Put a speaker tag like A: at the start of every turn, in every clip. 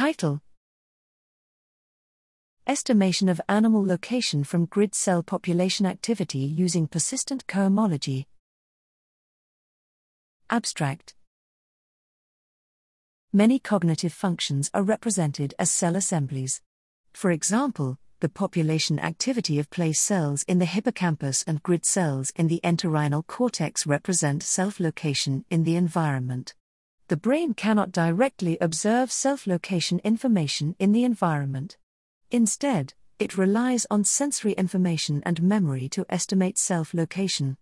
A: Title Estimation of animal location from grid cell population activity using persistent cohomology. Abstract Many cognitive functions are represented as cell assemblies. For example, the population activity of place cells in the hippocampus and grid cells in the entorhinal cortex represent self location in the environment. The brain cannot directly observe self location information in the environment. Instead, it relies on sensory information and memory to estimate self location.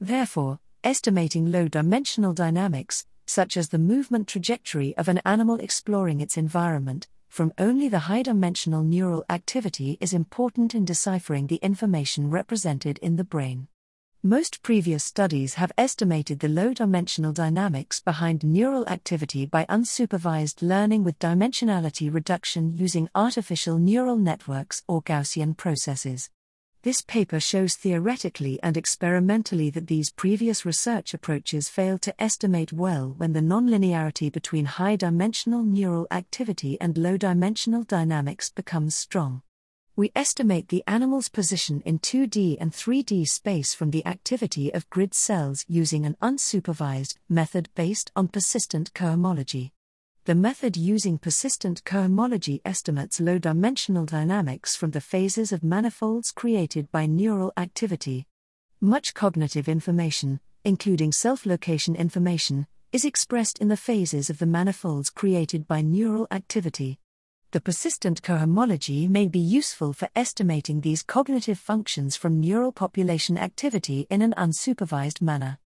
A: Therefore, estimating low dimensional dynamics, such as the movement trajectory of an animal exploring its environment, from only the high dimensional neural activity is important in deciphering the information represented in the brain. Most previous studies have estimated the low dimensional dynamics behind neural activity by unsupervised learning with dimensionality reduction using artificial neural networks or Gaussian processes. This paper shows theoretically and experimentally that these previous research approaches failed to estimate well when the nonlinearity between high dimensional neural activity and low dimensional dynamics becomes strong. We estimate the animal's position in 2D and 3D space from the activity of grid cells using an unsupervised method based on persistent cohomology. The method using persistent cohomology estimates low dimensional dynamics from the phases of manifolds created by neural activity. Much cognitive information, including self location information, is expressed in the phases of the manifolds created by neural activity. The persistent cohomology may be useful for estimating these cognitive functions from neural population activity in an unsupervised manner.